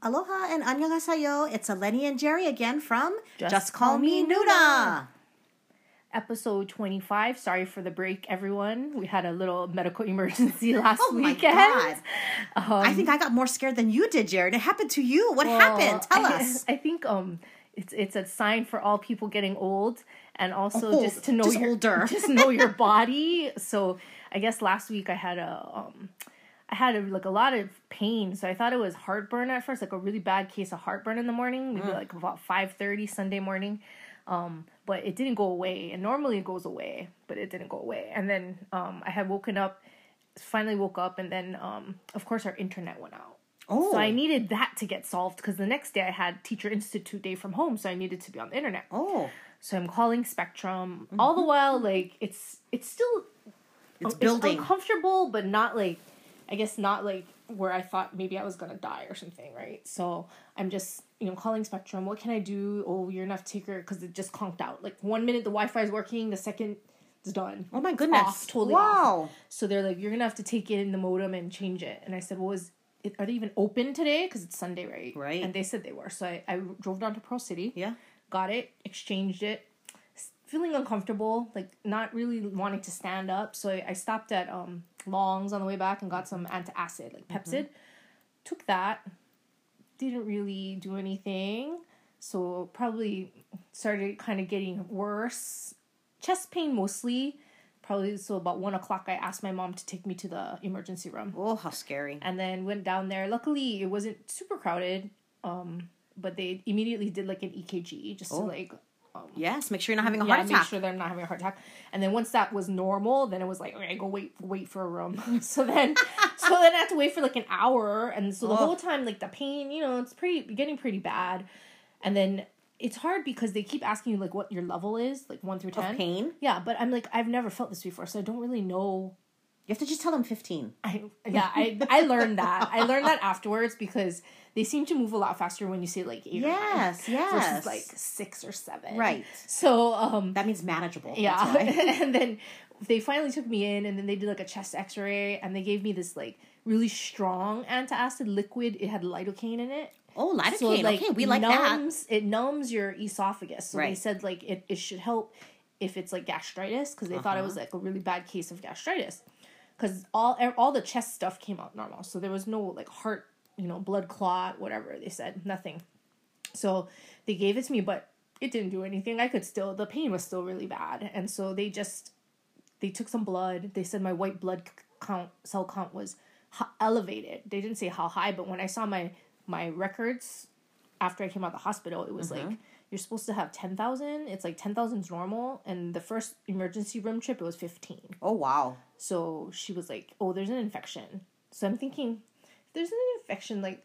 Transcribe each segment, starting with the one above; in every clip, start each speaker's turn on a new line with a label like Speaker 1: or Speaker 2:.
Speaker 1: Aloha and annyeonghaseyo. It's Eleni and Jerry again from
Speaker 2: Just Call Me Nuda. Episode 25. Sorry for the break, everyone. We had a little medical emergency last
Speaker 1: Oh my
Speaker 2: weekend. Um,
Speaker 1: I think I got more scared than you did, Jared. It happened to you. What
Speaker 2: well,
Speaker 1: happened? Tell
Speaker 2: I,
Speaker 1: us.
Speaker 2: I think um it's it's a sign for all people getting old and also
Speaker 1: Old,
Speaker 2: just to know
Speaker 1: just
Speaker 2: your
Speaker 1: older.
Speaker 2: just know your body. So I guess last week I had a um I had a, like a lot of pain, so I thought it was heartburn at first, like a really bad case of heartburn in the morning, maybe like about five thirty Sunday morning. Um, but it didn't go away, and normally it goes away, but it didn't go away. And then um, I had woken up, finally woke up, and then um, of course our internet went out.
Speaker 1: Oh.
Speaker 2: So I needed that to get solved because the next day I had Teacher Institute day from home, so I needed to be on the internet.
Speaker 1: oh,
Speaker 2: So I'm calling Spectrum. All the while, like it's it's still
Speaker 1: it's building.
Speaker 2: uncomfortable, but not like I guess not like where I thought maybe I was gonna die or something, right? So I'm just you know calling Spectrum. What can I do? Oh, you're gonna have to take her because it just conked out. Like one minute the Wi-Fi is working, the second it's done.
Speaker 1: oh my goodness.
Speaker 2: off, totally off.
Speaker 1: wow.
Speaker 2: So they're like, you're gonna have to take in the modem and change it. And I said, well, is it, are they even open today? Because it's Sunday, right?
Speaker 1: Right.
Speaker 2: And they said they were. So I, I drove down to Pearl City.
Speaker 1: Yeah.
Speaker 2: Got it, exchanged it. Feeling uncomfortable, like not really wanting to stand up. So I, I stopped at um Long's on the way back and got some antacid, like Pepcid. Took that. Didn't really do anything. So probably started kind of getting worse. Chest pain mostly. Probably so about one o'clock I asked my mom to take me to the emergency room
Speaker 1: Oh, how scary.
Speaker 2: and then went down there. Luckily, it wasn't super crowded, um, but they immediately did like an EKG just
Speaker 1: Oh.
Speaker 2: to like
Speaker 1: Yes, make sure you're not having a
Speaker 2: yeah,
Speaker 1: heart
Speaker 2: make
Speaker 1: attack.
Speaker 2: sure they're not having a heart attack. And then once that was normal, then it was like okay, go wait wait for a room. so then so then I had to wait for like an hour, and so the
Speaker 1: Ugh.
Speaker 2: whole time like the pain, you know, it's pretty getting pretty bad, and then. It's hard because they keep asking you like what your level is, like one through ten.
Speaker 1: Of pain.
Speaker 2: Yeah, but I'm like I've never felt this before, so I don't really know
Speaker 1: You have to just tell them 15.
Speaker 2: I yeah, I I learned that. I learned that afterwards because they seem to move a lot faster when you say like eight
Speaker 1: Yes,
Speaker 2: or nine
Speaker 1: yes.
Speaker 2: versus like six or seven.
Speaker 1: Right.
Speaker 2: So um
Speaker 1: That means manageable.
Speaker 2: yeah, and then they finally took me in, and then they did like a chest X-ray, and they gave me this like really strong antacid liquid. It had lidocaine in it.
Speaker 1: Oh, lidocaine. okay, we like that.
Speaker 2: It numbs your esophagus. So they said like it, it should help if it's like gastritis because they thought it
Speaker 1: Uh-huh.
Speaker 2: was like a really bad case of gastritis. Because all er, all the chest stuff came out normal, so there was no like heart, you know, blood clot, whatever they said, nothing. So they gave it to me, but it didn't do anything. I could still the pain was still really bad, and so they just they took some blood. They said my white blood count cell count was elevated. They didn't say how high, but when I saw my my records after I came out of the hospital, it was mm-hmm. like you're supposed to have ten thousand. It's like ten thousand is normal, and the first emergency room trip it was fifteen.
Speaker 1: Oh, wow.
Speaker 2: So she was like, "Oh, there's an infection." So I'm thinking, if there's an infection, like,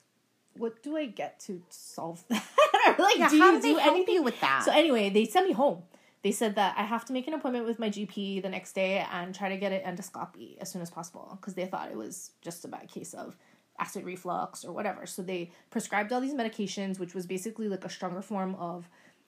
Speaker 2: what do I get to solve that? or like,
Speaker 1: Yeah,
Speaker 2: do you
Speaker 1: do
Speaker 2: do anything
Speaker 1: with that?
Speaker 2: So anyway, they sent me home. They said that I have to make an appointment with my GP the next day and try to get an endoscopy as soon as possible because they thought it was just a bad case of acid reflux or whatever. So they prescribed all these medications, which was basically like a stronger form of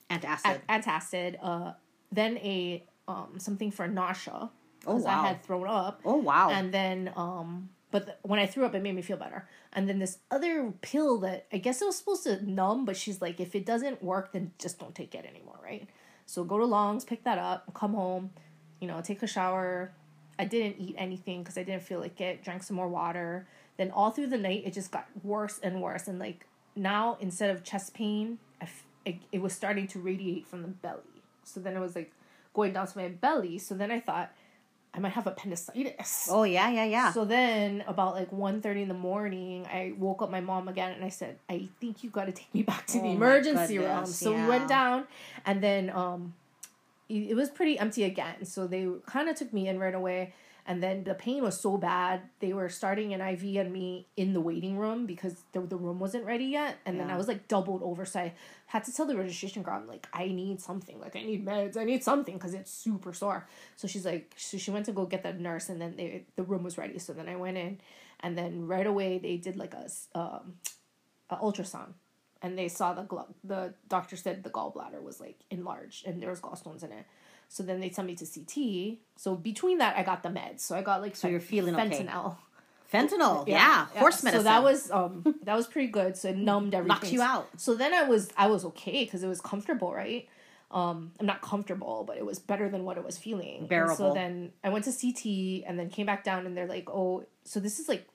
Speaker 1: Antacid.
Speaker 2: a- antacid, uh, then a um, something for nausea
Speaker 1: Oh,
Speaker 2: because
Speaker 1: wow.
Speaker 2: I had thrown up.
Speaker 1: oh, wow.
Speaker 2: And then, um, but th- when I threw up, it made me feel better. And then this other pill that I guess it was supposed to numb, but she's like, if it doesn't work, then just don't take it anymore, right? So go to Long's, pick that up, come home, you know, take a shower. I didn't eat anything because I didn't feel like it. Drank some more water. Then all through the night, it just got worse and worse. And like now, instead of chest pain, I f- it, it was starting to radiate from the belly. So then it was like going down to my belly. So then I thought I might have appendicitis.
Speaker 1: oh, yeah, yeah, yeah.
Speaker 2: So then about like 1.30 in the morning, I woke up my mom again and I said, I think you got to take me back to
Speaker 1: Oh
Speaker 2: the emergency room. So we went down and then um it it was pretty empty again. So they kind of took me in right away. And then the pain was so bad, they were starting an IV on me in the waiting room because the, the room wasn't ready yet. And then I was like doubled over. So I had to tell the registration girl, I'm like, I need something. Like, I need meds. I need something because it's super sore. So she's like, so she went to go get the nurse and then they, the room was ready. So then I went in and then right away they did like a, um, a ultrasound and they saw the gall the doctor said the gallbladder was like enlarged and there was gallstones in it. So then they sent me to CT. So between that, I got the meds. So I got like
Speaker 1: So you're feeling okay.
Speaker 2: fentanyl.
Speaker 1: Fentanyl. Yeah. Horse medicine.
Speaker 2: So that was um that was pretty good. So it numbed everything.
Speaker 1: Knocked you out.
Speaker 2: So then I was I was okay because it was comfortable, right? Um, I'm not comfortable, but it was better than what it was feeling.
Speaker 1: Bearable.
Speaker 2: so then I went to CT and then came back down and they're like, oh, so this is like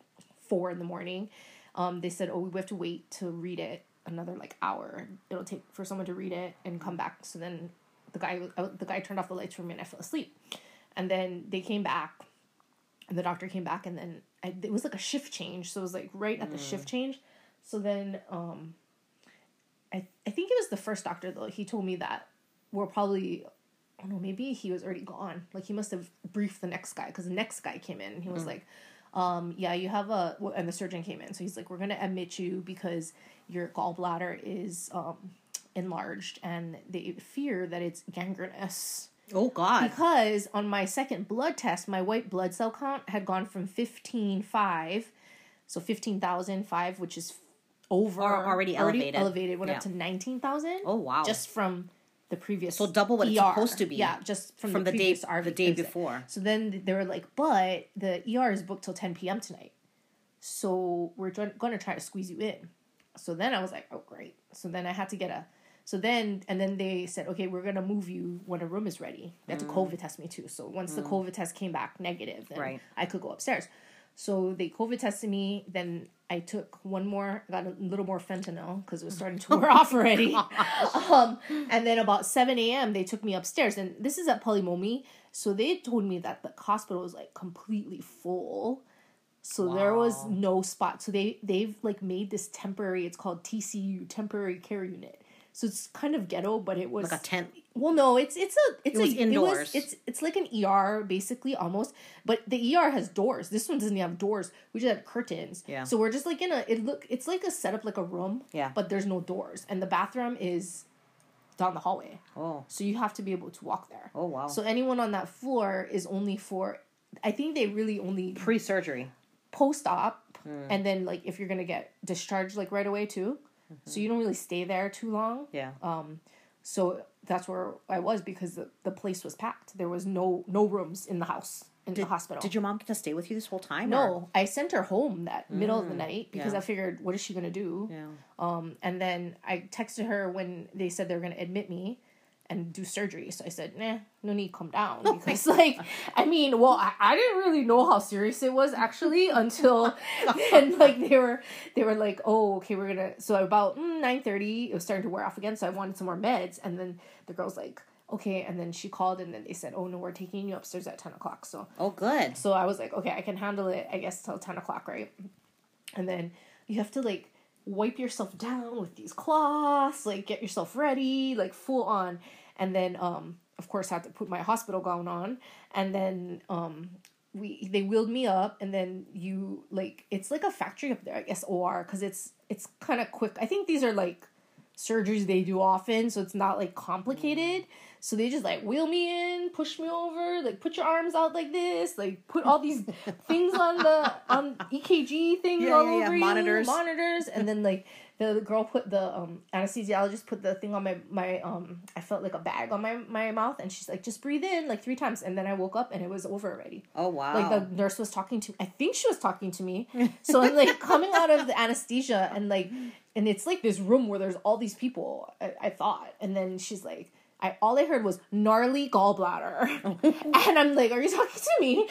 Speaker 2: four in the morning. Um, they said, oh, we have to wait to read it another like hour. It'll take for someone to read it and come back. So then the guy the guy turned off the lights for me and I fell asleep. And then they came back and the doctor came back and then I, it was like a shift change so it was like right at the shift change. So then um I, I think it was the first doctor though he told me that we're probably I don't know maybe he was already gone. Like he must have briefed the next guy because the next guy came in and he was like um yeah you have a and the surgeon came in so he's like we're gonna admit you because your gallbladder is um enlarged and they fear that it's gangrenous
Speaker 1: oh God.
Speaker 2: because on my second blood test, my white blood cell count had gone from 15.5, so 15,005, which is over.
Speaker 1: Or already elevated.
Speaker 2: Elevated, went
Speaker 1: Yeah.
Speaker 2: up to 19,000.
Speaker 1: Oh, wow.
Speaker 2: Just from the previous.
Speaker 1: So double what it's
Speaker 2: ER.
Speaker 1: supposed to be.
Speaker 2: Yeah, just from,
Speaker 1: From
Speaker 2: the,
Speaker 1: the day-
Speaker 2: RV
Speaker 1: the day
Speaker 2: visit.
Speaker 1: before.
Speaker 2: So then they were like, but the ER is booked till 10 p.m. tonight. So we're going to try to squeeze you in. So then I was like, oh, great. So then I had to get a. So then, and then they said, okay, we're to move you when a room is ready. They had to COVID test me too. So once the COVID test came back negative, then
Speaker 1: Mm. Right.
Speaker 2: I could go upstairs. So they COVID tested me. Then I took one more, got a little more fentanyl because it was starting to wear off already. um, and then about 7 a.m., they took me upstairs. And this is at Pali Momi. So they told me that the hospital was like completely full. So there was no spot. So they they've like made this temporary. It's called TCU, temporary care unit. So it's kind of ghetto, but it was
Speaker 1: Like a tent.
Speaker 2: well, no, it's it's a it's
Speaker 1: It was
Speaker 2: a,
Speaker 1: indoors.
Speaker 2: it's it's like an ER basically almost, but the ER has doors. This one doesn't have doors. We just have curtains.
Speaker 1: Yeah.
Speaker 2: So we're just like in a it look it's like a setup like a room.
Speaker 1: Yeah.
Speaker 2: But there's no doors, and the bathroom is down the hallway.
Speaker 1: Oh.
Speaker 2: So you have to be able to walk there.
Speaker 1: Oh wow.
Speaker 2: So anyone on that floor is only for. I think they really only
Speaker 1: Pre surgery.
Speaker 2: post op,
Speaker 1: Hmm.
Speaker 2: and then like if you're gonna get discharged like right away too,
Speaker 1: Mm-hmm.
Speaker 2: so you don't really stay there too long.
Speaker 1: Yeah.
Speaker 2: Um, so that's where I was because the, the place was packed. There was no no rooms in the house in the hospital.
Speaker 1: Did your mom get to stay with you this whole time? or-
Speaker 2: no, I sent her home that middle of the night because
Speaker 1: Mm, yeah.
Speaker 2: I figured, what is she gonna do?
Speaker 1: Yeah.
Speaker 2: Um, and then I texted her when they said they were gonna admit me and do surgery. So I said, nah, no need, calm down. Because like, I mean, well, I, I didn't really know how serious it was actually until then. Like they were, they were like, oh, okay, we're gonna. So about mm, nine thirty, it was starting to wear off again. So I wanted some more meds, and then the girl's like. Okay, and then she called, and then they said, "Oh no, we're taking you upstairs at ten o'clock." So
Speaker 1: Oh, good.
Speaker 2: so I was like, okay, I can handle it, I guess, till 10 o'clock, right? And then you have to like wipe yourself down with these cloths, like get yourself ready, like full on. And then, um, of course, I had to put my hospital gown on. And then, um, we they wheeled me up and then you like it's like a factory up there i guess or because it's it's kind of quick i think these are like surgeries they do often so it's not like complicated so they just like wheel me in push me over like put your arms out like this like put all these things on the on ekg things
Speaker 1: Yeah,
Speaker 2: all
Speaker 1: yeah, yeah, monitors.
Speaker 2: you monitors and then like the girl put the um anesthesiologist put the thing on my my um i felt like a bag on my my mouth and she's like just breathe in like three times and then i woke up and it was over already
Speaker 1: Oh wow.
Speaker 2: like the nurse was talking to I think she was talking to me. So I'm like coming out of the anesthesia and like and it's like this room where there's all these people, I, I thought. And then she's like I all I heard was gnarly gallbladder. and I'm like, Are you talking to me?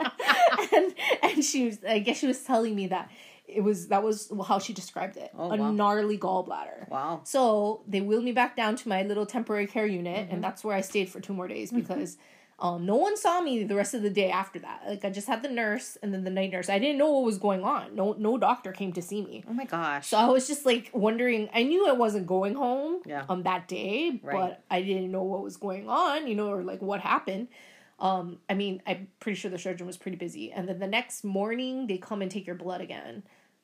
Speaker 2: and and she was I guess she was telling me that it was that was how she described it.
Speaker 1: Oh,
Speaker 2: a
Speaker 1: wow.
Speaker 2: gnarly gallbladder.
Speaker 1: wow.
Speaker 2: So they wheeled me back down to my little temporary care unit,
Speaker 1: Mm-hmm.
Speaker 2: and that's where I stayed for two more days because um, no one saw me the rest of the day after that. Like I just had the nurse and then the night nurse. I didn't know what was going on. No, no doctor came to see me.
Speaker 1: Oh my gosh.
Speaker 2: So I was just like wondering. I knew I wasn't going home
Speaker 1: Yeah.
Speaker 2: on that day,
Speaker 1: Right.
Speaker 2: but I didn't know what was going on. You know, or like what happened. Um, I mean, I'm pretty sure the surgeon was pretty busy. And then the next morning, they come and take your blood again.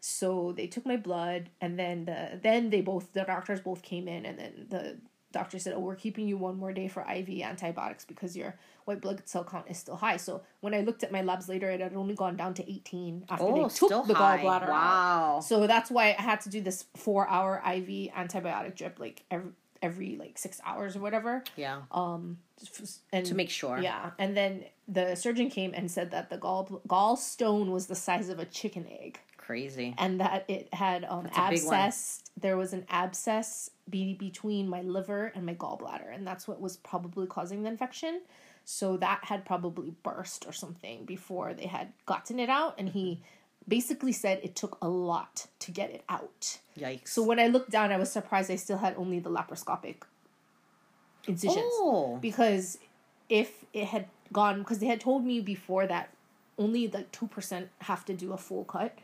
Speaker 2: So they took my blood, and then the then they both the doctors both came in, and then the doctor said, "Oh, we're keeping you one more day for IV antibiotics because your white blood cell count is still high." So when I looked at my labs later, it had only gone down to eighteen after
Speaker 1: oh,
Speaker 2: they took
Speaker 1: still
Speaker 2: the
Speaker 1: high.
Speaker 2: gallbladder out. So that's why I had to do this four hour IV antibiotic drip like every every like six hours or whatever.
Speaker 3: Yeah.
Speaker 2: Um, and
Speaker 3: to make sure.
Speaker 2: Yeah, and then the surgeon came and said that the gall gallstone was the size of a chicken egg,
Speaker 3: Crazy.
Speaker 2: and that it had um
Speaker 3: a big one.
Speaker 2: abscess. There was an abscess be- between my liver and my gallbladder, and that's what was probably causing the infection. So that had probably burst or something before they had gotten it out, and he basically said it took a lot to get it out.
Speaker 3: Yikes.
Speaker 2: So when I looked down, I was surprised I still had only the laparoscopic incisions
Speaker 3: oh.
Speaker 2: because if it had gone because they had told me before that only like 2% have to do a full cut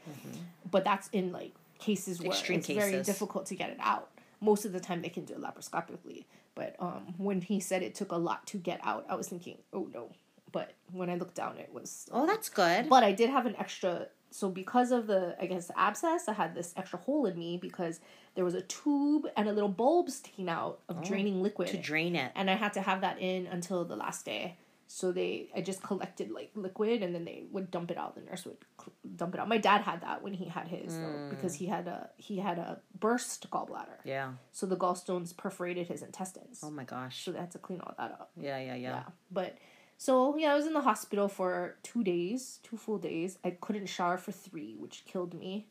Speaker 2: but that's in like cases where
Speaker 3: Mm-hmm. Extreme
Speaker 2: it's very difficult to get it out most of the time they can do it laparoscopically but um when he said it took a lot to get out i was thinking oh no but when i looked down it was
Speaker 3: Oh, that's good.
Speaker 2: but I did have an extra. So because of the, I guess, the abscess, I had this extra hole in me because there was a tube and a little bulb sticking out of draining liquid,
Speaker 3: to drain it.
Speaker 2: and I had to have that in until the last day. So they, I just collected like liquid, and then they would dump it out. The nurse would cl- dump it out. My dad had that when he had his though, because he had a he had a burst gallbladder.
Speaker 3: Yeah.
Speaker 2: So the gallstones perforated his intestines.
Speaker 3: Oh my gosh.
Speaker 2: so they had to clean all that up.
Speaker 3: Yeah, yeah, yeah.
Speaker 2: Yeah. But so yeah, I was in the hospital for two days, two full days. I couldn't shower for three, which killed me.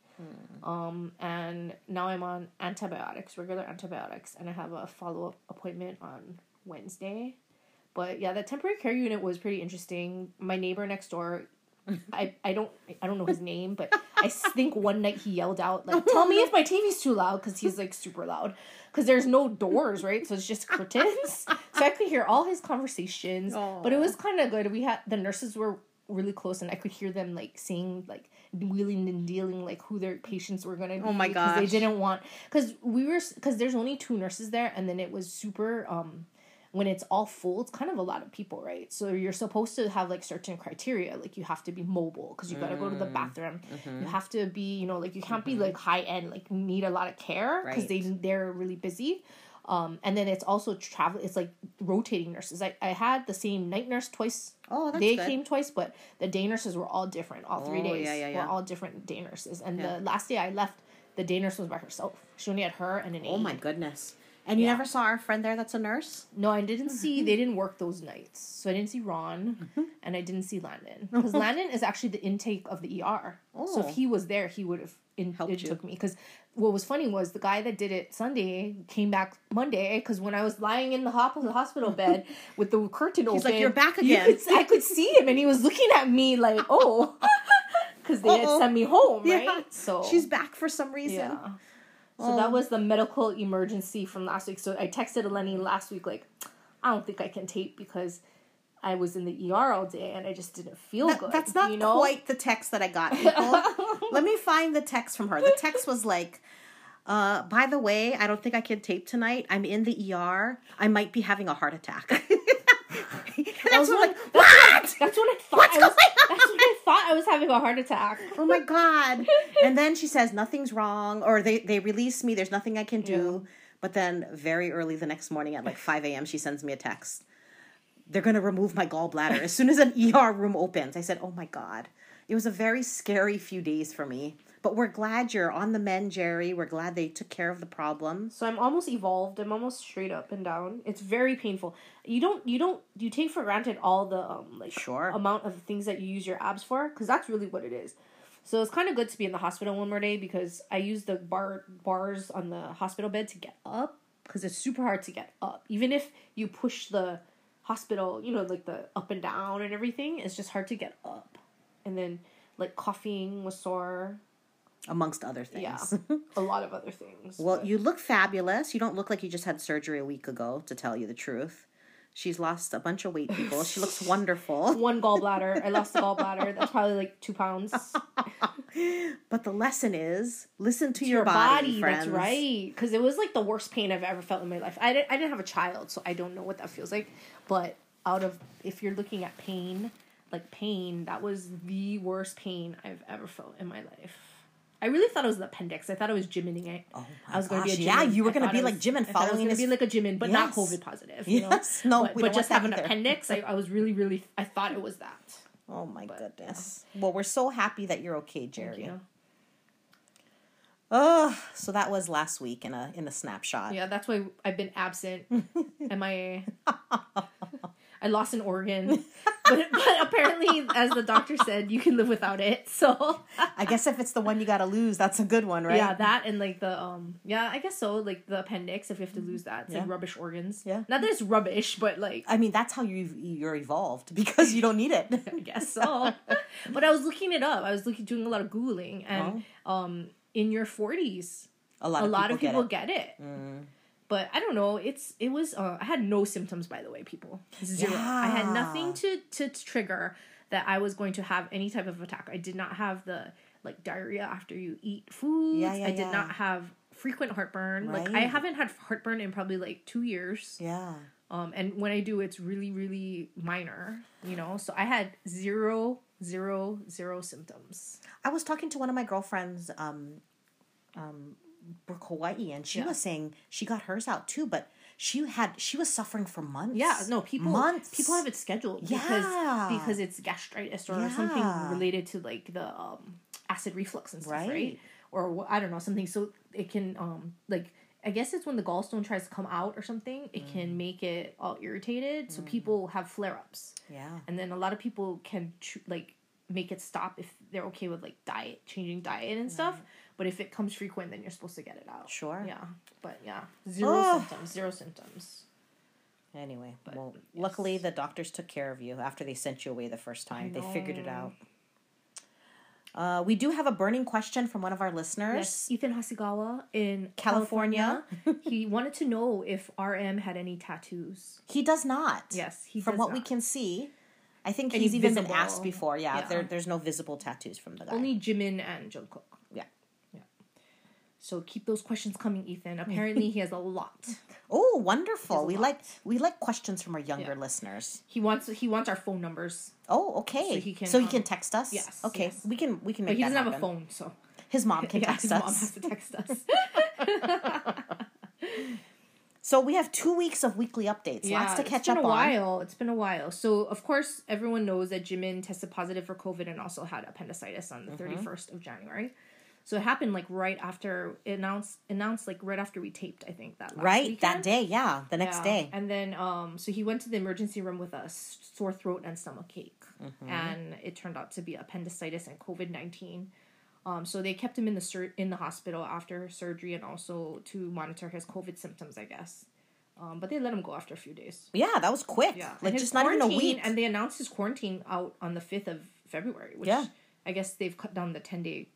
Speaker 2: Um, and now I'm on antibiotics, regular antibiotics, and I have a follow up appointment on Wednesday. But yeah, the temporary care unit was pretty interesting. My neighbor next door, I, I don't I don't know his name, but I think one night he yelled out like, "Tell me if my TV's too loud," because he's like super loud. Because there's no doors, right? So it's just curtains. so I could hear all his conversations. But it was kind of good. We had the nurses were really close, and I could hear them like saying like wheeling and dealing like who their patients were gonna be.
Speaker 3: Oh my
Speaker 2: Because they didn't want because we were because there's only two nurses there, and then it was super um when it's all full, it's kind of a lot of people, right? So you're supposed to have like certain criteria, like you have to be mobile because you got to go to
Speaker 3: Mm.
Speaker 2: the bathroom.
Speaker 3: Mm-hmm.
Speaker 2: You have to be, you know, like you can't be like high end, like need a lot of care because they they're really busy. Um, and then it's also travel. It's like rotating nurses. I, I had the same night nurse twice.
Speaker 3: Oh, that's
Speaker 2: they
Speaker 3: good.
Speaker 2: came twice, but the day nurses were all different. All three
Speaker 3: Oh,
Speaker 2: days
Speaker 3: yeah, yeah,
Speaker 2: were
Speaker 3: yeah.
Speaker 2: all different day nurses. And
Speaker 3: Yeah.
Speaker 2: the last day I left, the day nurse was by herself. She only had her and an
Speaker 3: Oh
Speaker 2: aide.
Speaker 3: my goodness. And you
Speaker 2: Yeah.
Speaker 3: never saw our friend there that's a nurse?
Speaker 2: No, I didn't see. They didn't work those nights, so I didn't see Ron,
Speaker 3: Mm-hmm.
Speaker 2: and I didn't see Landon because Landon is actually the intake of the ER. So
Speaker 3: Oh.
Speaker 2: if he was there, he would have in,
Speaker 3: Helped
Speaker 2: it
Speaker 3: you.
Speaker 2: took me. Because what was funny was the guy that did it Sunday came back Monday. Because when I was lying in the hospital bed with the curtain
Speaker 3: He's
Speaker 2: open,
Speaker 3: like, "You're back
Speaker 2: you
Speaker 3: again."
Speaker 2: could- I could see him, and he was looking at me like, "Oh," because they had
Speaker 3: Uh-oh.
Speaker 2: sent me home,
Speaker 3: Yeah.
Speaker 2: right? So
Speaker 3: She's back for some reason.
Speaker 2: yeah. So that was the medical emergency from last week. So I texted Eleni last week, like, I don't think I can tape because I was in the ER all day and I just didn't feel
Speaker 3: That-
Speaker 2: good.
Speaker 3: that's not
Speaker 2: you know?
Speaker 3: quite the text that I got. Let me find the text from her. The text was like, uh, by the way, I don't think I can tape tonight. I'm in the ER. I might be having a heart attack. That's what
Speaker 2: like,
Speaker 3: what?
Speaker 2: That's what I thought.
Speaker 3: What's
Speaker 2: I was? That's what I thought. I was having a heart attack.
Speaker 3: oh my god and then she says nothing's wrong or they they release me there's nothing i can do but then very early the next morning at like 5 a.m she sends me a text they're going to remove my gallbladder as soon as an er room opens i said oh my god it was a very scary few days for me but we're glad you're on the mend jerry we're glad they took care of the problem
Speaker 2: So I'm almost evolved. I'm almost straight up and down. It's very painful. You don't you don't you take for granted all the um like
Speaker 3: Sure.
Speaker 2: amount of things that you use your abs for because that's really what it is. So it's kind of good to be in the hospital one more day because I use the bar bars on the hospital bed to get up because it's super hard to get up. Even if you push the hospital, you know, like the up and down and everything, it's just hard to get up. And then like coughing was sore.
Speaker 3: Amongst other things
Speaker 2: Yeah, a lot of other things.
Speaker 3: Well,
Speaker 2: but-
Speaker 3: you look fabulous. You don't look like you just had surgery a week ago, to tell you the truth. She's lost a bunch of weight, people. She looks wonderful.
Speaker 2: one gallbladder. I lost the gallbladder. That's probably like two pounds.
Speaker 3: But the lesson is listen to,
Speaker 2: To
Speaker 3: your, body,
Speaker 2: that's
Speaker 3: friends.
Speaker 2: right. Because it was like the worst pain I've ever felt in my life. I didn't, I didn't have a child, so I don't know what that feels like. But out of, if you're looking at pain, like pain, that was the worst pain I've ever felt in my life. I really thought it was the appendix. I thought it was gymming it.
Speaker 3: Oh my
Speaker 2: I was going to be a
Speaker 3: gosh, yeah, you were
Speaker 2: I
Speaker 3: gonna be
Speaker 2: I
Speaker 3: like
Speaker 2: was-
Speaker 3: Jimin
Speaker 2: I I was
Speaker 3: following
Speaker 2: going to be like a Jimin, but not
Speaker 3: Yes.
Speaker 2: COVID positive. You
Speaker 3: Yes.
Speaker 2: know?
Speaker 3: No,
Speaker 2: but,
Speaker 3: we
Speaker 2: but just having an
Speaker 3: either.
Speaker 2: appendix, I, I was really, really, I thought it was that.
Speaker 3: Oh my goodness. Well, we're so happy that you're okay, Jerry.
Speaker 2: you.
Speaker 3: Oh, so that was last week in a in a snapshot.
Speaker 2: Yeah, that's why I've been absent. MIA. I lost an organ, but, but apparently, as the doctor said, you can live without it. So
Speaker 3: I guess if it's the one you got to lose, that's a good one, right?
Speaker 2: yeah, that and like the um yeah, I guess so. Like the appendix, if you have to lose that, it's
Speaker 3: Yeah.
Speaker 2: like rubbish organs.
Speaker 3: Yeah.
Speaker 2: not that it's rubbish, but like
Speaker 3: I mean, that's how you you're evolved because you don't need it.
Speaker 2: I guess so. but I was looking it up. I was looking doing a lot of googling, and
Speaker 3: Oh.
Speaker 2: um in your forties,
Speaker 3: A lot
Speaker 2: a
Speaker 3: of
Speaker 2: lot
Speaker 3: people
Speaker 2: of people
Speaker 3: get
Speaker 2: get it. But I don't know. It's it was. Uh, I had no symptoms, by the way, people. Zero. I had nothing to to trigger that I was going to have any type of attack. I did not have the like diarrhea after you eat foods.
Speaker 3: Yeah, yeah,
Speaker 2: I did
Speaker 3: yeah.
Speaker 2: not have frequent heartburn. Like I haven't had heartburn in probably like two years.
Speaker 3: Yeah.
Speaker 2: Um, and when I do, it's really really minor. You know, so I had zero zero zero symptoms.
Speaker 3: I was talking to one of my girlfriends, um, um, Brooke Hawaii, and she
Speaker 2: Yeah.
Speaker 3: was saying she got hers out too, but she had she was suffering for months.
Speaker 2: Yeah, no, people
Speaker 3: months.
Speaker 2: people have it scheduled
Speaker 3: Yeah.
Speaker 2: because because it's gastritis or something related to like the um, acid reflux and stuff, right?
Speaker 3: Right.
Speaker 2: Or I don't know something. So it can um like I guess it's when the gallstone tries to come out or something. It
Speaker 3: Mm.
Speaker 2: can make it all irritated, so people have flare ups,
Speaker 3: Yeah.
Speaker 2: and then a lot of people can tr- like make it stop if they're okay with like diet changing diet and stuff. But if it comes frequent, then you're supposed to get it out.
Speaker 3: Sure.
Speaker 2: Yeah. But yeah, zero
Speaker 3: Oh.
Speaker 2: symptoms. Zero symptoms.
Speaker 3: Anyway,
Speaker 2: But,
Speaker 3: well,
Speaker 2: yes.
Speaker 3: luckily the doctors took care of you after they sent you away the first time. They figured it out. Uh, we do have a burning question from one of our listeners.
Speaker 2: Yes, Ethan Hasegawa in
Speaker 3: California.
Speaker 2: California. he wanted to know if RM had any tattoos.
Speaker 3: He does not.
Speaker 2: Yes, he
Speaker 3: From what we can see, I think
Speaker 2: Any
Speaker 3: he's even been asked before. Yeah,
Speaker 2: yeah.
Speaker 3: There, there's no visible tattoos from the guy.
Speaker 2: Only Jimin and Jungkook.
Speaker 3: Yeah.
Speaker 2: So keep those questions coming, Ethan. Apparently, he has a lot.
Speaker 3: Oh, wonderful. We
Speaker 2: lot.
Speaker 3: like we like questions from our younger
Speaker 2: Yeah.
Speaker 3: listeners.
Speaker 2: He wants he wants our phone numbers,
Speaker 3: Oh, okay.
Speaker 2: So he can,
Speaker 3: so he
Speaker 2: um,
Speaker 3: can text us.
Speaker 2: yes,
Speaker 3: Okay.
Speaker 2: yes.
Speaker 3: We can we can make
Speaker 2: but he doesn't have a phone, so
Speaker 3: His mom can
Speaker 2: yeah,
Speaker 3: text
Speaker 2: his
Speaker 3: us.
Speaker 2: mom has to text us.
Speaker 3: So we have two weeks of weekly updates. Lots to catch
Speaker 2: it's been
Speaker 3: up
Speaker 2: a
Speaker 3: on.
Speaker 2: while. It's been a while. So of course everyone knows that Jimin tested positive for COVID and also had appendicitis on the
Speaker 3: Mm-hmm.
Speaker 2: 31st of January. So it happened like right after it announced announced like right after we taped, I think that last
Speaker 3: Right, that day, yeah, the next
Speaker 2: Yeah.
Speaker 3: day.
Speaker 2: And then um so he went to the emergency room with a sore throat and stomach ache.
Speaker 3: Mm-hmm.
Speaker 2: And it turned out to be appendicitis and COVID-19. Um, so they kept him in the sur- in the hospital after surgery and also to monitor his COVID symptoms, I guess. Um, but they let him go after a few days.
Speaker 3: Yeah, that was quick.
Speaker 2: Yeah,
Speaker 3: like just not even a week.
Speaker 2: And they announced his quarantine out on the fifth of February. Which
Speaker 3: Yeah.
Speaker 2: I guess they've cut down the ten day.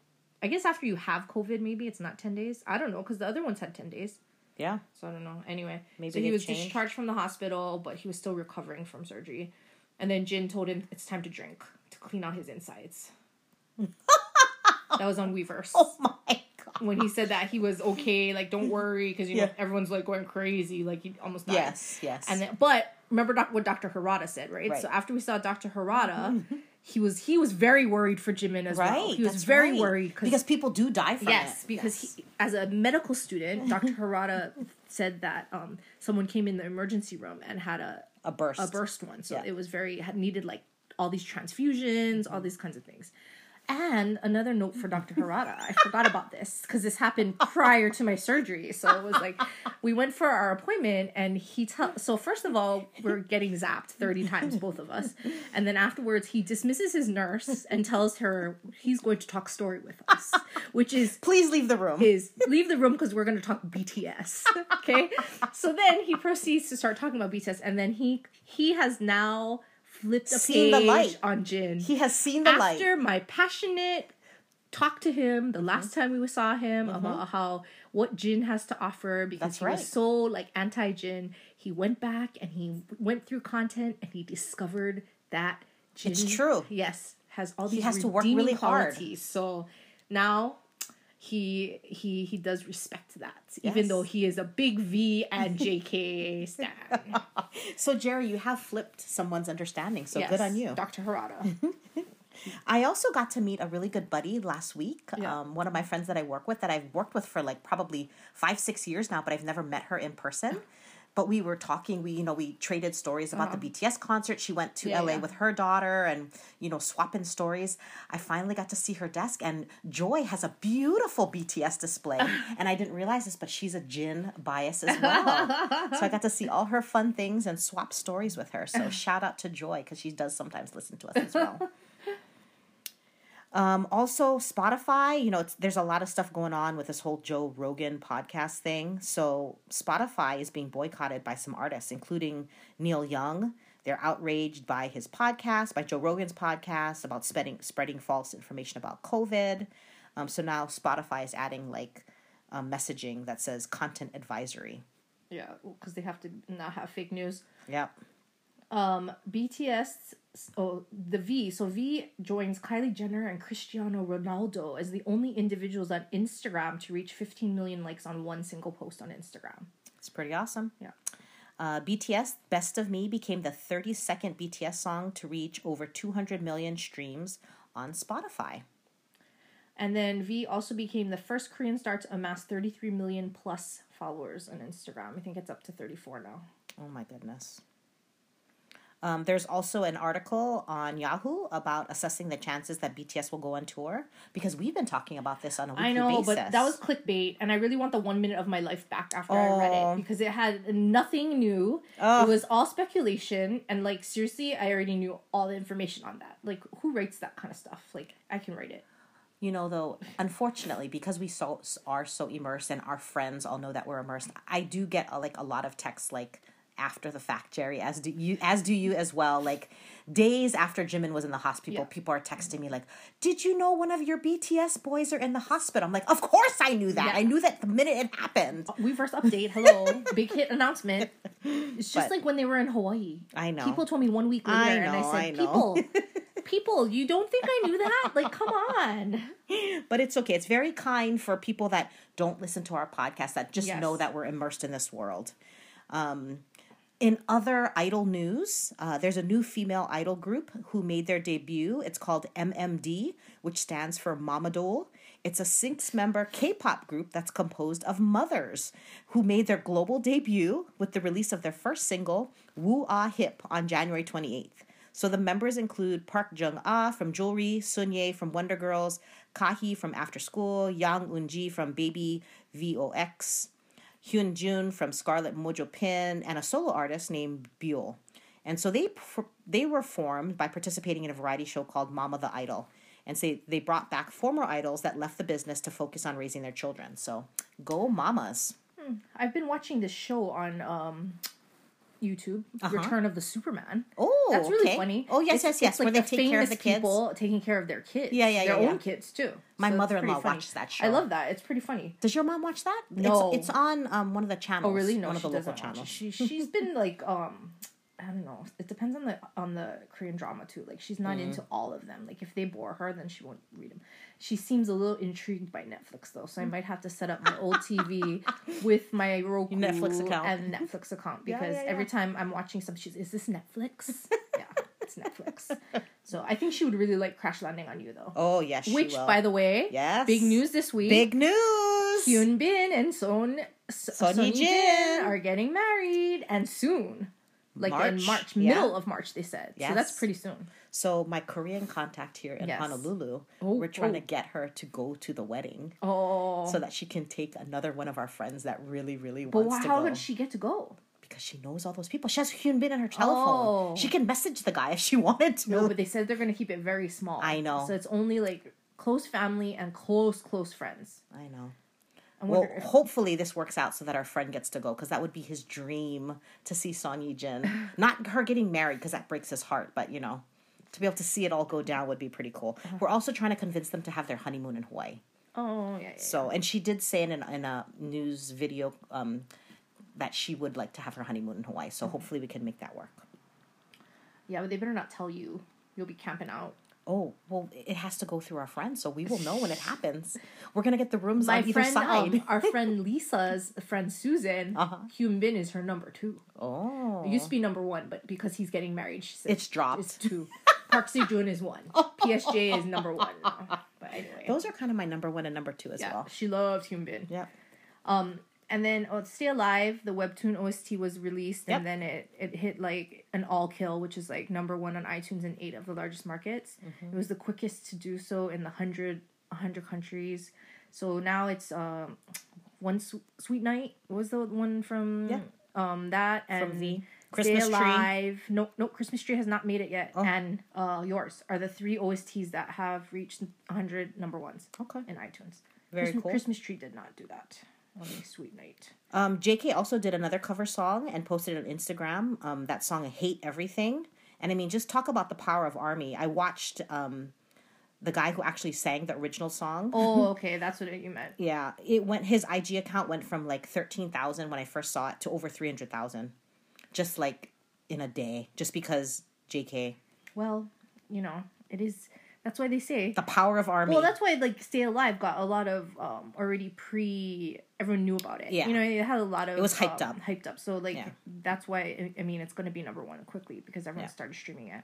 Speaker 2: I guess after you have COVID, maybe it's not ten days. I don't know because the other ones had ten days.
Speaker 3: yeah,
Speaker 2: So I don't know. Anyway,
Speaker 3: Maybe
Speaker 2: so he was
Speaker 3: changed.
Speaker 2: discharged from the hospital, but he was still recovering from surgery. And then Jin told him it's time to drink to clean out his insides. that was on Weverse.
Speaker 3: Oh my god.
Speaker 2: When he said that he was okay, like don't worry, because you know everyone's like going crazy, like he almost died.
Speaker 3: Yes, yes.
Speaker 2: And then, but remember doc- what Dr. Harada said, right?
Speaker 3: Right.
Speaker 2: So after we saw Dr. Harada, mm-hmm. He was he was very worried for Jimin as
Speaker 3: right.
Speaker 2: well. He was very
Speaker 3: right.
Speaker 2: worried
Speaker 3: because people do die from
Speaker 2: yes,
Speaker 3: it.
Speaker 2: because
Speaker 3: Yes.
Speaker 2: He, as a medical student, Dr. Harada said that um, someone came in the emergency room and had a
Speaker 3: a burst.
Speaker 2: a burst one, so
Speaker 3: Yeah.
Speaker 2: it was very had needed like all these transfusions, all these kinds of things. And another note for Dr. Oh Harada, I forgot about this because this happened prior to my surgery. So it was like we went for our appointment, and he tell. So first of all, we're getting zapped thirty times, both of us, and then afterwards he dismisses his nurse and tells her he's going to talk story with us, which is
Speaker 3: Please leave the room.
Speaker 2: is leave the room because we're going to talk BTS. Okay, so then he proceeds to start talking about BTS, and then he he has now flipped a
Speaker 3: Seen
Speaker 2: page
Speaker 3: the light.
Speaker 2: on Jin.
Speaker 3: he has seen the light.
Speaker 2: After my passionate talk to him the last
Speaker 3: Mm-hmm.
Speaker 2: time we saw him about how what Jin has to offer because
Speaker 3: That's
Speaker 2: he
Speaker 3: right.
Speaker 2: was so like anti Jin. He went back and he went through content and he discovered that Jin
Speaker 3: It's true.
Speaker 2: Yes, has all these
Speaker 3: has to work really hard.
Speaker 2: So now he he he does respect that, even though he is a big V and JK stan.
Speaker 3: So Jerry, you have flipped someone's understanding. So
Speaker 2: Yes,
Speaker 3: good on you.
Speaker 2: Dr. Harada.
Speaker 3: I also got to meet a really good buddy last week.
Speaker 2: Yeah.
Speaker 3: Um, one of my friends that I work with, that I've worked with for like probably five, six years now, but I've never met her in person. But we were talking. We you know we traded stories about the BTS concert. She went to
Speaker 2: Uh-huh. Yeah,
Speaker 3: LA
Speaker 2: yeah.
Speaker 3: with her daughter, and you know swapping stories. I finally got to see her desk, and Joy has a beautiful BTS display. and I didn't realize this, but she's a Jin bias as well. so I got to see all her fun things and swap stories with her. So shout out to Joy because she does sometimes listen to us as well. Um, also, Spotify, you know, it's, there's a lot of stuff going on with this whole Joe Rogan podcast thing. So, Spotify is being boycotted by some artists, including Neil Young. They're outraged by his podcast, by Joe Rogan's podcast about spreading, spreading false information about COVID. Um, so now Spotify is adding like um, messaging that says content advisory.
Speaker 2: Yeah, because they have to not have fake news.
Speaker 3: Yep.
Speaker 2: Um, BTS, oh, the V. So V joins Kylie Jenner and Cristiano Ronaldo as the only individuals on Instagram to reach 15 million likes on one single post on Instagram.
Speaker 3: It's pretty awesome.
Speaker 2: Yeah.
Speaker 3: Uh, BTS Best of Me became the 32nd BTS song to reach over 200 million streams on Spotify.
Speaker 2: And then V also became the first Korean star to amass 33 million plus followers on Instagram. I think it's up to 34 now.
Speaker 3: Oh my goodness. Um, there's also an article on Yahoo about assessing the chances that BTS will go on tour because we've been talking about this on a weekly
Speaker 2: I know,
Speaker 3: basis.
Speaker 2: but that was clickbait, and I really want the one minute of my life back after I read
Speaker 3: Oh.
Speaker 2: it because it had nothing new.
Speaker 3: Ugh.
Speaker 2: It was all speculation, and like seriously, I already knew all the information on that. Like, who writes that kind of stuff? Like, I can write it.
Speaker 3: you know though unfortunately because we so are so immersed and our friends all know that we're immersed i do get uh, like a lot of texts like after the fact jerry as do you as do you as well like days after jimin was in the hospital
Speaker 2: Yeah.
Speaker 3: people are texting me like did you know one of your bts boys are in the hospital i'm like of course i knew that
Speaker 2: Yeah.
Speaker 3: i knew that the minute it happened
Speaker 2: We first update. Hello, big hit announcement. It's just
Speaker 3: But-
Speaker 2: like when they were in Hawaii.
Speaker 3: I know.
Speaker 2: People told me one week later,
Speaker 3: I
Speaker 2: and I said,
Speaker 3: I know.
Speaker 2: "People, people, you don't think I knew that? Like, come on."
Speaker 3: but it's okay it's very kind for people that don't listen to our podcast that just
Speaker 2: Yes.
Speaker 3: know that we're immersed in this world um, in other idol news uh, there's a new female idol group who made their debut. It's called mmd which stands for mamadol it's a six member k-pop group that's composed of mothers who made their global debut with the release of their first single woo ah hip on january 28th so the members include Park Jung Ah from Jewelry, Sun Ye from Wonder Girls, Kahi from After School, Yang Eun-ji from Baby VOX, Hyun Jun from Scarlet Mojo Pin, and a solo artist named Buell. And so they they were formed by participating in a variety show called Mama the Idol. And say they brought back former idols that left the business to focus on raising their children. So go mamas.
Speaker 2: I've been watching this show on um, YouTube,
Speaker 3: Uh-huh.
Speaker 2: Return of the Superman.
Speaker 3: Oh,
Speaker 2: That's really
Speaker 3: okay.
Speaker 2: funny.
Speaker 3: Oh, yes,
Speaker 2: It's-
Speaker 3: yes, yes,
Speaker 2: it's like
Speaker 3: where they
Speaker 2: the
Speaker 3: take care of the kids.
Speaker 2: people taking care of their kids.
Speaker 3: Yeah, yeah, yeah.
Speaker 2: their
Speaker 3: yeah,
Speaker 2: own kids too.
Speaker 3: My
Speaker 2: So
Speaker 3: mother-in-law watched that show.
Speaker 2: I love that. It's pretty funny.
Speaker 3: Does your mom watch that?
Speaker 2: No.
Speaker 3: It's, it's on um, one of the channels.
Speaker 2: Oh, really? No,
Speaker 3: one of the local
Speaker 2: doesn't watch it.
Speaker 3: channels.
Speaker 2: She she's been like um, I don't know. It depends on the on the Korean drama too. Like she's not
Speaker 3: Mm-hmm.
Speaker 2: into all of them. Like if they bore her, then she won't read them. She seems a little intrigued by Netflix though, so I might have to set up my old TV with my Roku
Speaker 3: Netflix account.
Speaker 2: and Netflix account
Speaker 3: Yeah,
Speaker 2: because
Speaker 3: yeah,
Speaker 2: every time I'm watching some, she's is this Netflix? yeah, it's Netflix. So I think she would really like Crash Landing on You though.
Speaker 3: Oh yes, she
Speaker 2: Which,
Speaker 3: will.
Speaker 2: by the way,
Speaker 3: Yes.
Speaker 2: big news this week.
Speaker 3: big news.
Speaker 2: Hyun Bin and Son
Speaker 3: Son
Speaker 2: Son
Speaker 3: Ye
Speaker 2: Jin
Speaker 3: Jin.
Speaker 2: are getting married and soon. Like in
Speaker 3: March,
Speaker 2: March,
Speaker 3: yeah.
Speaker 2: middle of March, they said. So that's pretty soon.
Speaker 3: So my Korean contact here in
Speaker 2: Yes.
Speaker 3: Honolulu,
Speaker 2: Oh,
Speaker 3: we're trying to
Speaker 2: oh.
Speaker 3: get her to go to the wedding
Speaker 2: Oh.
Speaker 3: so that she can take another one of our friends that really, really
Speaker 2: but
Speaker 3: wants to go.
Speaker 2: But how did she get to go?
Speaker 3: Because she knows all those people. She has Hyun Bin in her telephone.
Speaker 2: Oh.
Speaker 3: She can message the guy if she wanted to.
Speaker 2: No, but they said they're going to keep it very small.
Speaker 3: I know.
Speaker 2: So it's only like close family and close, close friends.
Speaker 3: I know.
Speaker 2: I
Speaker 3: Well,
Speaker 2: if.
Speaker 3: hopefully this works out so that our friend gets to go because that would be his dream to see Son Ye Jin. Not her getting married because that breaks his heart, but you know, to be able to see it all go down would be pretty cool.
Speaker 2: Uh-huh.
Speaker 3: We're also trying to convince them to have their honeymoon in Hawaii.
Speaker 2: Oh, yeah, yeah.
Speaker 3: So, and she did say in, an, in a news video um, that she would like to have her honeymoon in Hawaii.
Speaker 2: Mm-hmm.
Speaker 3: So hopefully we can make that work.
Speaker 2: Yeah, but they better not tell you. You'll be camping out.
Speaker 3: Oh, well, it has to go through our friends, so we will know when it happens. We're to get the rooms
Speaker 2: My
Speaker 3: on either
Speaker 2: friend,
Speaker 3: side.
Speaker 2: um, our friend Lisa's friend Susan,
Speaker 3: Uh-huh.
Speaker 2: Hyun Bin is her number two.
Speaker 3: oh.
Speaker 2: It used to be number one, but because he's getting married, she said
Speaker 3: It's dropped.
Speaker 2: It's two. Park Seo Joon is one. PSJ is number one. But anyway,
Speaker 3: Those are kind of my number one and number two as
Speaker 2: yeah,
Speaker 3: well.
Speaker 2: she loves Hyun Bin.
Speaker 3: Yeah.
Speaker 2: Um, and then oh, Stay Alive, the webtoon OST was released,
Speaker 3: Yep.
Speaker 2: and then it it hit like an all kill, which is like number one on iTunes in eight of the largest markets.
Speaker 3: Mm-hmm.
Speaker 2: It was the quickest to do so in the 100, 100 countries. So now it's um, one Su- Sweet Night was the one from
Speaker 3: Yeah.
Speaker 2: um that and
Speaker 3: From.
Speaker 2: Stay
Speaker 3: Christmas Tree.
Speaker 2: Alive. No, no, Christmas Tree has not made it yet.
Speaker 3: Oh.
Speaker 2: And uh, yours are the three OSTs that have reached 100 number ones
Speaker 3: Okay.
Speaker 2: in iTunes.
Speaker 3: Very
Speaker 2: Christmas,
Speaker 3: cool.
Speaker 2: Christmas Tree did not do that. Sweet Night.
Speaker 3: Um, JK also did another cover song and posted it on Instagram. Um, that song "Hate Everything," and I mean, just talk about the power of Army. I watched um, the guy who actually sang the original song.
Speaker 2: Oh, okay, that's what you meant.
Speaker 3: Yeah, it went. His IG account went from like thirteen thousand when I first saw it to over three hundred thousand, just like in a day. Just because JK,
Speaker 2: Well, you know, it is. That's why they say.
Speaker 3: the power of Army.
Speaker 2: Well, that's why like Stay Alive got a lot of um already pre. Everyone knew about it.
Speaker 3: Yeah.
Speaker 2: you know, it had a lot of.
Speaker 3: It was hyped
Speaker 2: um,
Speaker 3: up.
Speaker 2: Hyped up. So like
Speaker 3: Yeah.
Speaker 2: that's why I- mean it's going to be number one quickly because everyone
Speaker 3: Yeah.
Speaker 2: started streaming it.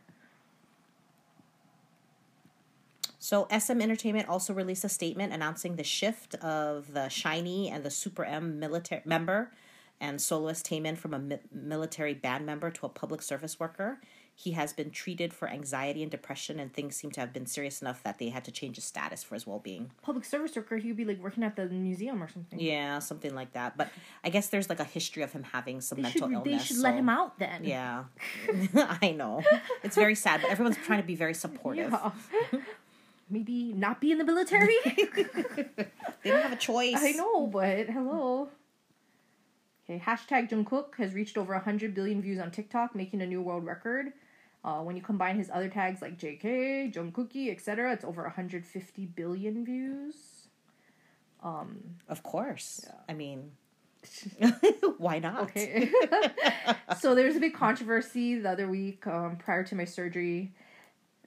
Speaker 3: So SM Entertainment also released a statement announcing the shift of the SHINee and the Super M military member and soloist Taemin from a mi- military band member to a public service worker. He has been treated for anxiety and depression, and things seem to have been serious enough that they had to change his status for his well being.
Speaker 2: Public service worker, he'd be like working at the museum or something.
Speaker 3: Yeah, something like that. But I guess there's like a history of him having some
Speaker 2: They
Speaker 3: mental
Speaker 2: should,
Speaker 3: illness.
Speaker 2: they should let him out then.
Speaker 3: Yeah, I know. It's very sad, but everyone's trying to be very supportive.
Speaker 2: Yeah. Maybe not be in the military.
Speaker 3: They don't have a choice.
Speaker 2: I know, but hello. Okay, hashtag Jungkook has reached over 100 billion views on TikTok, making a new world record. Uh, when you combine his other tags like JK, Jungkookie, etc., it's over 150 billion views.
Speaker 3: Of course. I mean, why not?
Speaker 2: Okay. so there was a big controversy the other week um, prior to my surgery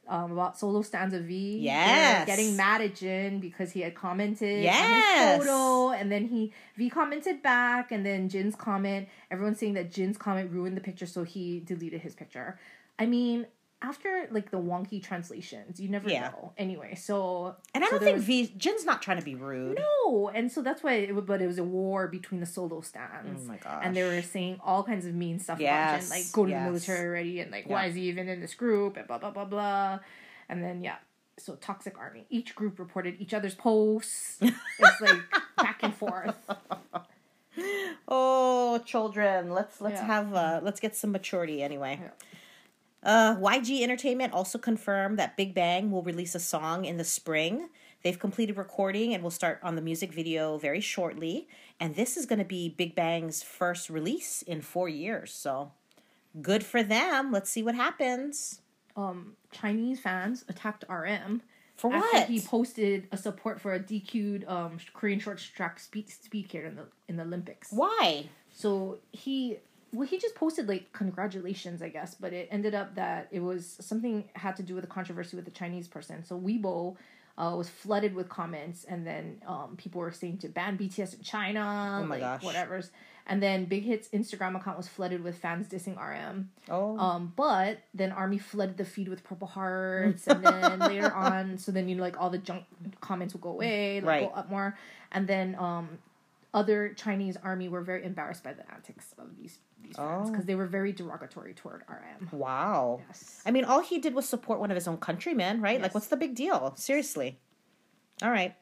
Speaker 2: um, about solo stanza V.
Speaker 3: Yes.
Speaker 2: Getting mad at Jin because he had commented
Speaker 3: Yes.
Speaker 2: on his photo and then he V commented back and then Jin's comment, everyone's saying that Jin's comment ruined the picture so he deleted his picture. I mean, after like the wonky translations, you never
Speaker 3: Yeah.
Speaker 2: know. Anyway, so
Speaker 3: And I
Speaker 2: so
Speaker 3: don't think
Speaker 2: was-
Speaker 3: V Jin's not trying to be rude.
Speaker 2: no, and so that's why. It, but it was a war between the solo stands.
Speaker 3: Oh my gosh.
Speaker 2: And they were saying all kinds of mean stuff about
Speaker 3: Yes,
Speaker 2: Jin, like go to
Speaker 3: yes.
Speaker 2: the military already, and like
Speaker 3: Yeah.
Speaker 2: why is he even in this group, and blah blah blah blah. And then yeah, so toxic army. Each group reported each other's posts. it's like back and forth.
Speaker 3: Oh, children, let's let's
Speaker 2: Yeah.
Speaker 3: have uh let's get some maturity anyway. Uh, YG Entertainment also confirmed that Big Bang will release a song in the spring. They've completed recording and will start on the music video very shortly. And this is going to be Big Bang's first release in four years. So good for them. Let's see what happens.
Speaker 2: Um, Chinese fans attacked RM
Speaker 3: For what?
Speaker 2: he posted a support for a DQ'd um Korean short track speed speed skater in the in the Olympics.
Speaker 3: Why?
Speaker 2: So he well he just posted like congratulations I guess, but it ended up that it was something had to do with a controversy with a Chinese person. So Weibo uh, was flooded with comments, and then um, people were saying to ban BTS in China,
Speaker 3: Oh my
Speaker 2: like
Speaker 3: gosh.
Speaker 2: whatever's. And then Big Hit's Instagram account was flooded with fans dissing RM.
Speaker 3: Oh.
Speaker 2: Um, but then Army flooded the feed with purple hearts, and then later on, so then you know like all the junk comments will go away, like
Speaker 3: Right.
Speaker 2: go up more, and then um, other Chinese Army were very embarrassed by the antics of these these fans
Speaker 3: Oh.
Speaker 2: because they were very derogatory toward RM.
Speaker 3: wow.
Speaker 2: Yes.
Speaker 3: I mean, all he did was support one of his own countrymen, right? Like, what's the big deal? Seriously. All right.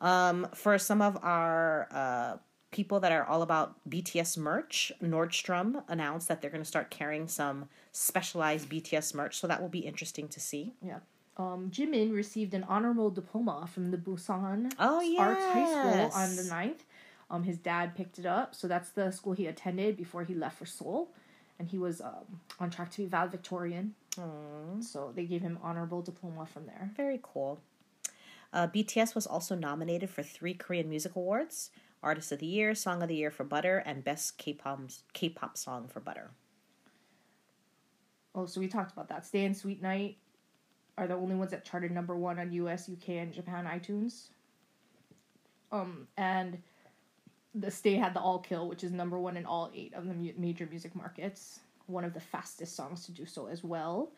Speaker 3: Um, for some of our uh, people that are all about BTS merch, Nordstrom announced that they're going to start carrying some specialized BTS merch. So that will be interesting to see.
Speaker 2: Yeah. Um, Jimin received an honorable diploma from the Busan
Speaker 3: Oh,
Speaker 2: Arts High School on the 9th. Um, his dad picked it up, so that's the school he attended before he left for Seoul, and he was um, on track to be valedictorian. So they gave him honorable diploma from there.
Speaker 3: Very cool. Uh, BTS was also nominated for three Korean Music Awards Artist of the Year, Song of the Year for Butter, and Best K-pop, K-pop Song for Butter.
Speaker 2: Oh, so we talked about that. Stay and Sweet Night are the only ones that charted number one on US, UK, and Japan iTunes. Um, and the Stay had the All Kill, which is number one in all eight of the mu- major music markets. One of the fastest songs to do so as well.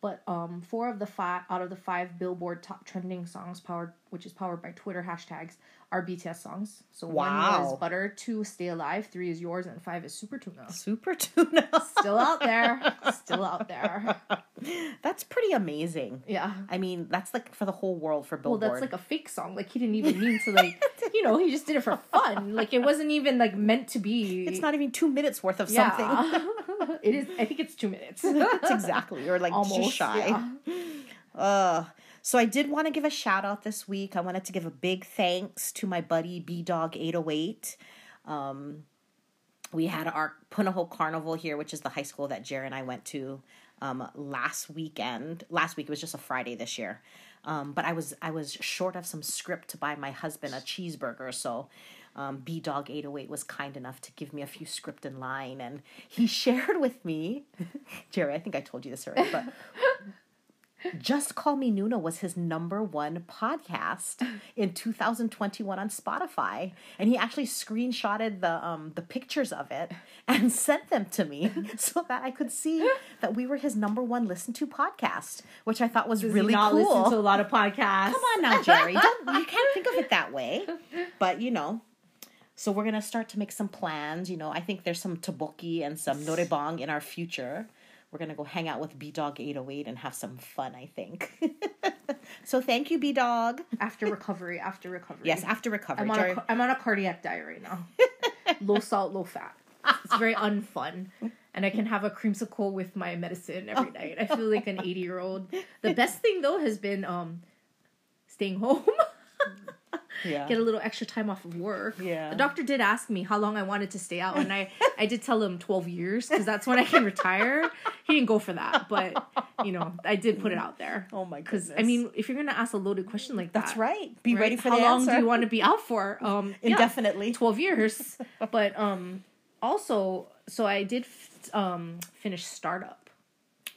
Speaker 2: But um, four of the five out of the five Billboard top trending songs powered, which is powered by Twitter hashtags, are BTS songs. So one
Speaker 3: Wow.
Speaker 2: was Butter, two Stay Alive, three is Yours, and five is Super Tuna.
Speaker 3: Super tuna.
Speaker 2: Still out there. Still out there.
Speaker 3: That's pretty amazing.
Speaker 2: Yeah.
Speaker 3: I mean, that's like for the whole world for Billboard.
Speaker 2: Well, that's like a fake song. Like he didn't even mean to like, you know, he just did it for fun. Like it wasn't even like meant to be.
Speaker 3: it's not even two minutes worth of something.
Speaker 2: It is. I think it's two minutes.
Speaker 3: That's exactly, or like
Speaker 2: Almost
Speaker 3: just shy.
Speaker 2: yeah.
Speaker 3: Uh, so I did want to give a shout out this week. I wanted to give a big thanks to my buddy B Dog 808. Um, we had our Punahou Carnival here, which is the high school that Jared and I went to um, last weekend. Last week it was just a Friday this year. Um, but I was I was short of some scrip to buy my husband a cheeseburger, so um, B Dog 808 was kind enough to give me a few scrip in line, and he shared with me, Jerry. I think I told you this already, but just Call Me Nuna was his number one podcast in 2021 on Spotify. And he actually screenshotted the um the pictures of it and sent them to me so that I could see that we were his number one listened to podcast, which I thought was
Speaker 2: Does he
Speaker 3: really
Speaker 2: not
Speaker 3: cool.
Speaker 2: listen to a lot of podcasts.
Speaker 3: Come on now, Jerry. Don't you can't think of it that way. But you know. So we're gonna start to make some plans. You know, I think there's some taboki and some noraebang in our future. We're gonna go hang out with B Dog 808 and have some fun. I think. so thank you, B Dog.
Speaker 2: After recovery, after recovery.
Speaker 3: Yes, after recovery.
Speaker 2: I'm on, a, I'm on a cardiac diet right now. low salt, low fat. It's very unfun. And I can have a creamsicle with my medicine every night. I feel like an 80 year old. The best thing though has been um staying home.
Speaker 3: yeah.
Speaker 2: Get a little extra time off of work.
Speaker 3: Yeah.
Speaker 2: The doctor did ask me how long I wanted to stay out, and I I did tell him 12 years because that's when I can retire. He didn't go for that, but you know I did put it out there.
Speaker 3: oh my
Speaker 2: Because. I mean, if you're gonna ask a loaded question like that,
Speaker 3: that's right. Be
Speaker 2: right?
Speaker 3: ready for
Speaker 2: how
Speaker 3: the
Speaker 2: long
Speaker 3: answer.
Speaker 2: do you want to be out for? Um, yeah,
Speaker 3: Indefinitely.
Speaker 2: 12 years. but um, also, so I did f- um finish startup.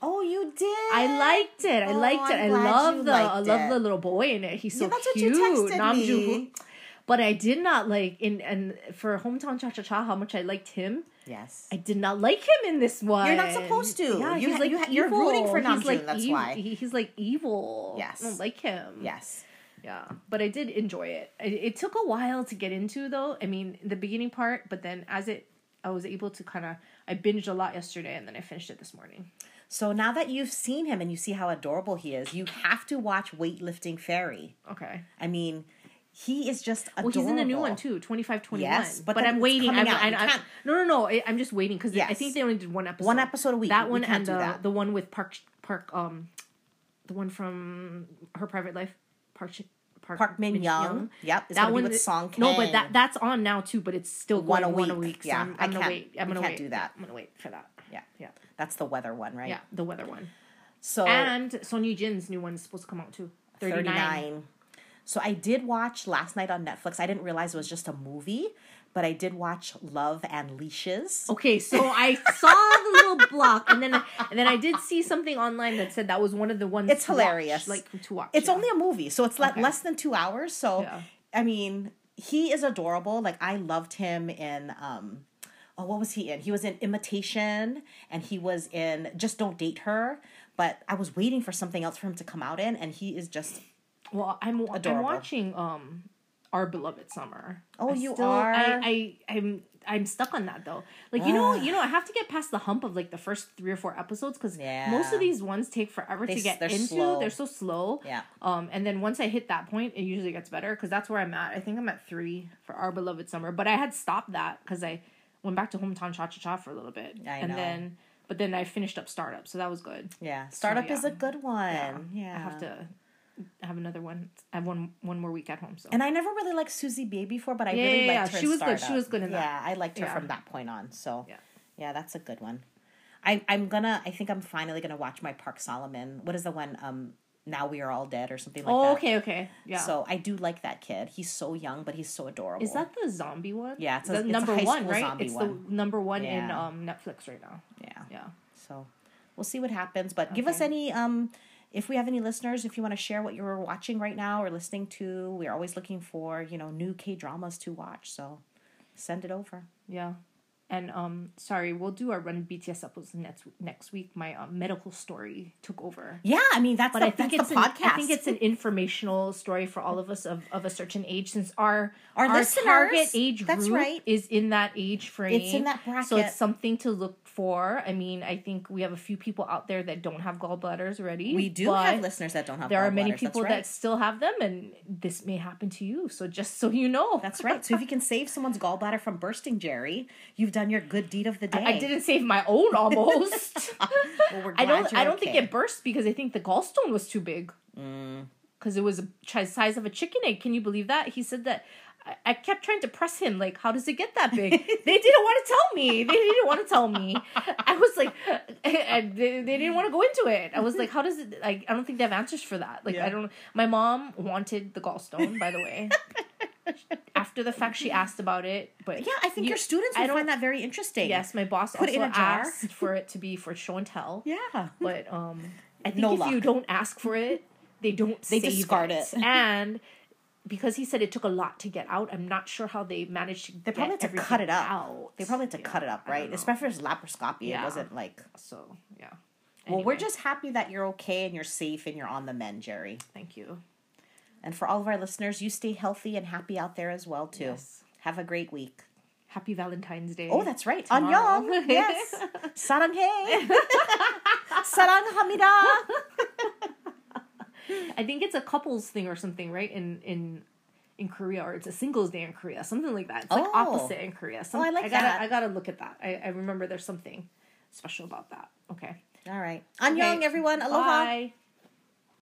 Speaker 3: Oh, you did.
Speaker 2: I liked it. I
Speaker 3: Oh,
Speaker 2: liked it.
Speaker 3: I'm
Speaker 2: I love the I love the little boy in it. He's so
Speaker 3: Yeah, that's what you
Speaker 2: cute.
Speaker 3: texted
Speaker 2: Nam. But I did not like in and for hometown cha cha cha how much I liked him.
Speaker 3: Yes.
Speaker 2: I did not like him in this one.
Speaker 3: You're not supposed to.
Speaker 2: Yeah,
Speaker 3: You
Speaker 2: he's like
Speaker 3: you ha- you're
Speaker 2: evil.
Speaker 3: rooting for Namjoon,
Speaker 2: like
Speaker 3: that's
Speaker 2: ev-
Speaker 3: why.
Speaker 2: he- he's like evil.
Speaker 3: Yes.
Speaker 2: I don't like him.
Speaker 3: Yes.
Speaker 2: Yeah, but I did enjoy it. it. It took a while to get into though. I mean, the beginning part, but then as it, I was able to kind of. I binged a lot yesterday, and then I finished it this morning.
Speaker 3: So now that you've seen him and you see how adorable he is, you have to watch Weightlifting Fairy.
Speaker 2: Okay.
Speaker 3: I mean, he is just adorable.
Speaker 2: Well, he's in the new one too, twenty five twenty one.
Speaker 3: Yes, but
Speaker 2: but, I'm waiting. I'm. I, I, no, no, no. I, I'm just waiting because I think they only did one episode.
Speaker 3: One episode a week.
Speaker 2: That
Speaker 3: We
Speaker 2: one
Speaker 3: can't
Speaker 2: and
Speaker 3: do
Speaker 2: the
Speaker 3: that.
Speaker 2: the one with Park Park um, the one from her private life, Park Park,
Speaker 3: Park Min
Speaker 2: Min
Speaker 3: Young. Yep. It's
Speaker 2: that one
Speaker 3: with Song
Speaker 2: No, but that that's on now too. But it's still
Speaker 3: One
Speaker 2: going
Speaker 3: a
Speaker 2: one a
Speaker 3: week.
Speaker 2: week. So
Speaker 3: Yeah,
Speaker 2: I'm,
Speaker 3: I
Speaker 2: I'm gonna
Speaker 3: can't-
Speaker 2: wait. I'm gonna
Speaker 3: can't
Speaker 2: wait.
Speaker 3: do that.
Speaker 2: I'm gonna wait for that.
Speaker 3: Yeah.
Speaker 2: Yeah,
Speaker 3: That's the weather one, right?
Speaker 2: yeah, the weather one.
Speaker 3: So
Speaker 2: And Son Ye Jin's new one is supposed to come out too. 39.
Speaker 3: 39. So I did watch last night on Netflix. I didn't realize it was just a movie, but I did watch Love and Leashes.
Speaker 2: Okay, so I saw the little block, and then and then I did see something online that said that was one of the ones.
Speaker 3: It's
Speaker 2: to watch,
Speaker 3: hilarious.
Speaker 2: like to watch.
Speaker 3: It's
Speaker 2: yeah.
Speaker 3: only a movie, so it's
Speaker 2: Okay.
Speaker 3: less than two hours. So,
Speaker 2: Yeah.
Speaker 3: I mean, he is adorable. Like I loved him in um, oh, what was he in? He was in Imitation, and he was in Just Don't Date Her. But I was waiting for something else for him to come out in, and he is just
Speaker 2: Well, I'm I'm watching um, our beloved summer.
Speaker 3: Oh,
Speaker 2: I
Speaker 3: you
Speaker 2: still-
Speaker 3: are?
Speaker 2: I, I I'm I'm stuck on that though. Like you know, you know, I have to get past the hump of like the first three or four episodes because
Speaker 3: Yeah.
Speaker 2: most of these ones take forever
Speaker 3: They
Speaker 2: to get
Speaker 3: they're
Speaker 2: into.
Speaker 3: slow.
Speaker 2: They're so slow.
Speaker 3: yeah.
Speaker 2: Um, and then once I hit that point, it usually gets better because that's where I'm at. I think I'm at three for our beloved summer, but I had stopped that because I went back to hometown cha cha cha for a little bit,
Speaker 3: I
Speaker 2: and
Speaker 3: know.
Speaker 2: then but then I finished up startup, so that was good.
Speaker 3: Yeah, Startup is
Speaker 2: yeah.
Speaker 3: a good one. Yeah,
Speaker 2: I have to have another one. I have one one more week at home, so
Speaker 3: And I never really liked Suzy Bae before, but I
Speaker 2: Yeah,
Speaker 3: really
Speaker 2: yeah,
Speaker 3: liked
Speaker 2: yeah.
Speaker 3: her.
Speaker 2: She was good. She was good in that.
Speaker 3: Yeah, I liked her
Speaker 2: Yeah.
Speaker 3: from that point on. So
Speaker 2: Yeah.
Speaker 3: yeah, that's a good one. I I'm gonna. I think I'm finally gonna watch my Park Solomon. What is the one? Um, now we are all dead or something like
Speaker 2: oh,
Speaker 3: that.
Speaker 2: okay, okay, yeah.
Speaker 3: So I do like that kid. He's so young, but he's so adorable.
Speaker 2: is that the zombie one?
Speaker 3: Yeah, it's a-
Speaker 2: the
Speaker 3: it's
Speaker 2: number one, right?
Speaker 3: zombie
Speaker 2: It's
Speaker 3: one.
Speaker 2: the number one in um Netflix right now.
Speaker 3: Yeah.
Speaker 2: Yeah.
Speaker 3: So we'll see what happens. But give us any um if we have any listeners, if you want to share what you're watching right now or listening to, we're always looking for, you know, new K dramas to watch. So send it over.
Speaker 2: Yeah. And um, sorry, we'll do our run BTS episodes next next week. My um, medical story took over.
Speaker 3: Yeah, I mean that's
Speaker 2: But
Speaker 3: the,
Speaker 2: I think it's an,
Speaker 3: podcast.
Speaker 2: I think it's an informational story for all of us of, of a certain age, since our
Speaker 3: Our listeners,
Speaker 2: target age
Speaker 3: that's
Speaker 2: group
Speaker 3: right.
Speaker 2: is in that age frame.
Speaker 3: It's in that bracket, so
Speaker 2: it's something to look for. I mean, I think we have a few people out there that don't have gallbladders already.
Speaker 3: we do have listeners that don't have.
Speaker 2: There are many people
Speaker 3: right.
Speaker 2: that still have them, and this may happen to you. So just so you know,
Speaker 3: That's right. So if you can save someone's gallbladder from bursting, Jerry, you've done your good deed of the day.
Speaker 2: I didn't save my own almost.
Speaker 3: Well, we're
Speaker 2: I don't. I don't think it burst because I think the gallstone was too big.
Speaker 3: Mm.
Speaker 2: Because it was a size of a chicken egg. Can you believe that? He said that. I- kept trying to press him, like, how does it get that big? they didn't want to tell me. They didn't want to tell me. I was like, and they, they didn't want to go into it. I was like, how does it? Like, I don't think they have answers for that. Like,
Speaker 3: Yeah.
Speaker 2: I don't. My mom wanted the gallstone, by the way. After the fact, she asked about it, but
Speaker 3: Yeah, I think
Speaker 2: you-
Speaker 3: your students
Speaker 2: I
Speaker 3: would find that very interesting.
Speaker 2: Yes, my boss
Speaker 3: Put it
Speaker 2: also asked for it to be for show and tell.
Speaker 3: Yeah.
Speaker 2: But um, I think
Speaker 3: No
Speaker 2: if you don't ask for it, they don't.
Speaker 3: They discard it.
Speaker 2: and because he said it took a lot to get out, I'm not sure how they managed to.
Speaker 3: They probably had to cut it up.
Speaker 2: Out.
Speaker 3: They probably had to
Speaker 2: Yeah,
Speaker 3: cut it up, right? Especially if it's laparoscopy. It wasn't like.
Speaker 2: So yeah.
Speaker 3: Well, we're just happy that you're okay and you're safe and you're on the mend, Jerry.
Speaker 2: thank you.
Speaker 3: And for all of our listeners, you stay healthy and happy out there as well too.
Speaker 2: Yes.
Speaker 3: Have a great week.
Speaker 2: Happy Valentine's Day.
Speaker 3: Oh, that's right.
Speaker 2: Tomorrow.
Speaker 3: Annyeong. Yes. Saranghae. Saranghamida.
Speaker 2: I think it's a couples thing or something, right? In in in Korea, or it's a singles day in Korea, something like that. It's like
Speaker 3: Oh.
Speaker 2: opposite in Korea. Some,
Speaker 3: Oh, I like
Speaker 2: I gotta,
Speaker 3: that.
Speaker 2: I gotta look at that. I, I remember there's something special about that. Okay.
Speaker 3: All right. Annyeong,
Speaker 2: Okay.
Speaker 3: everyone. Aloha.
Speaker 2: Bye.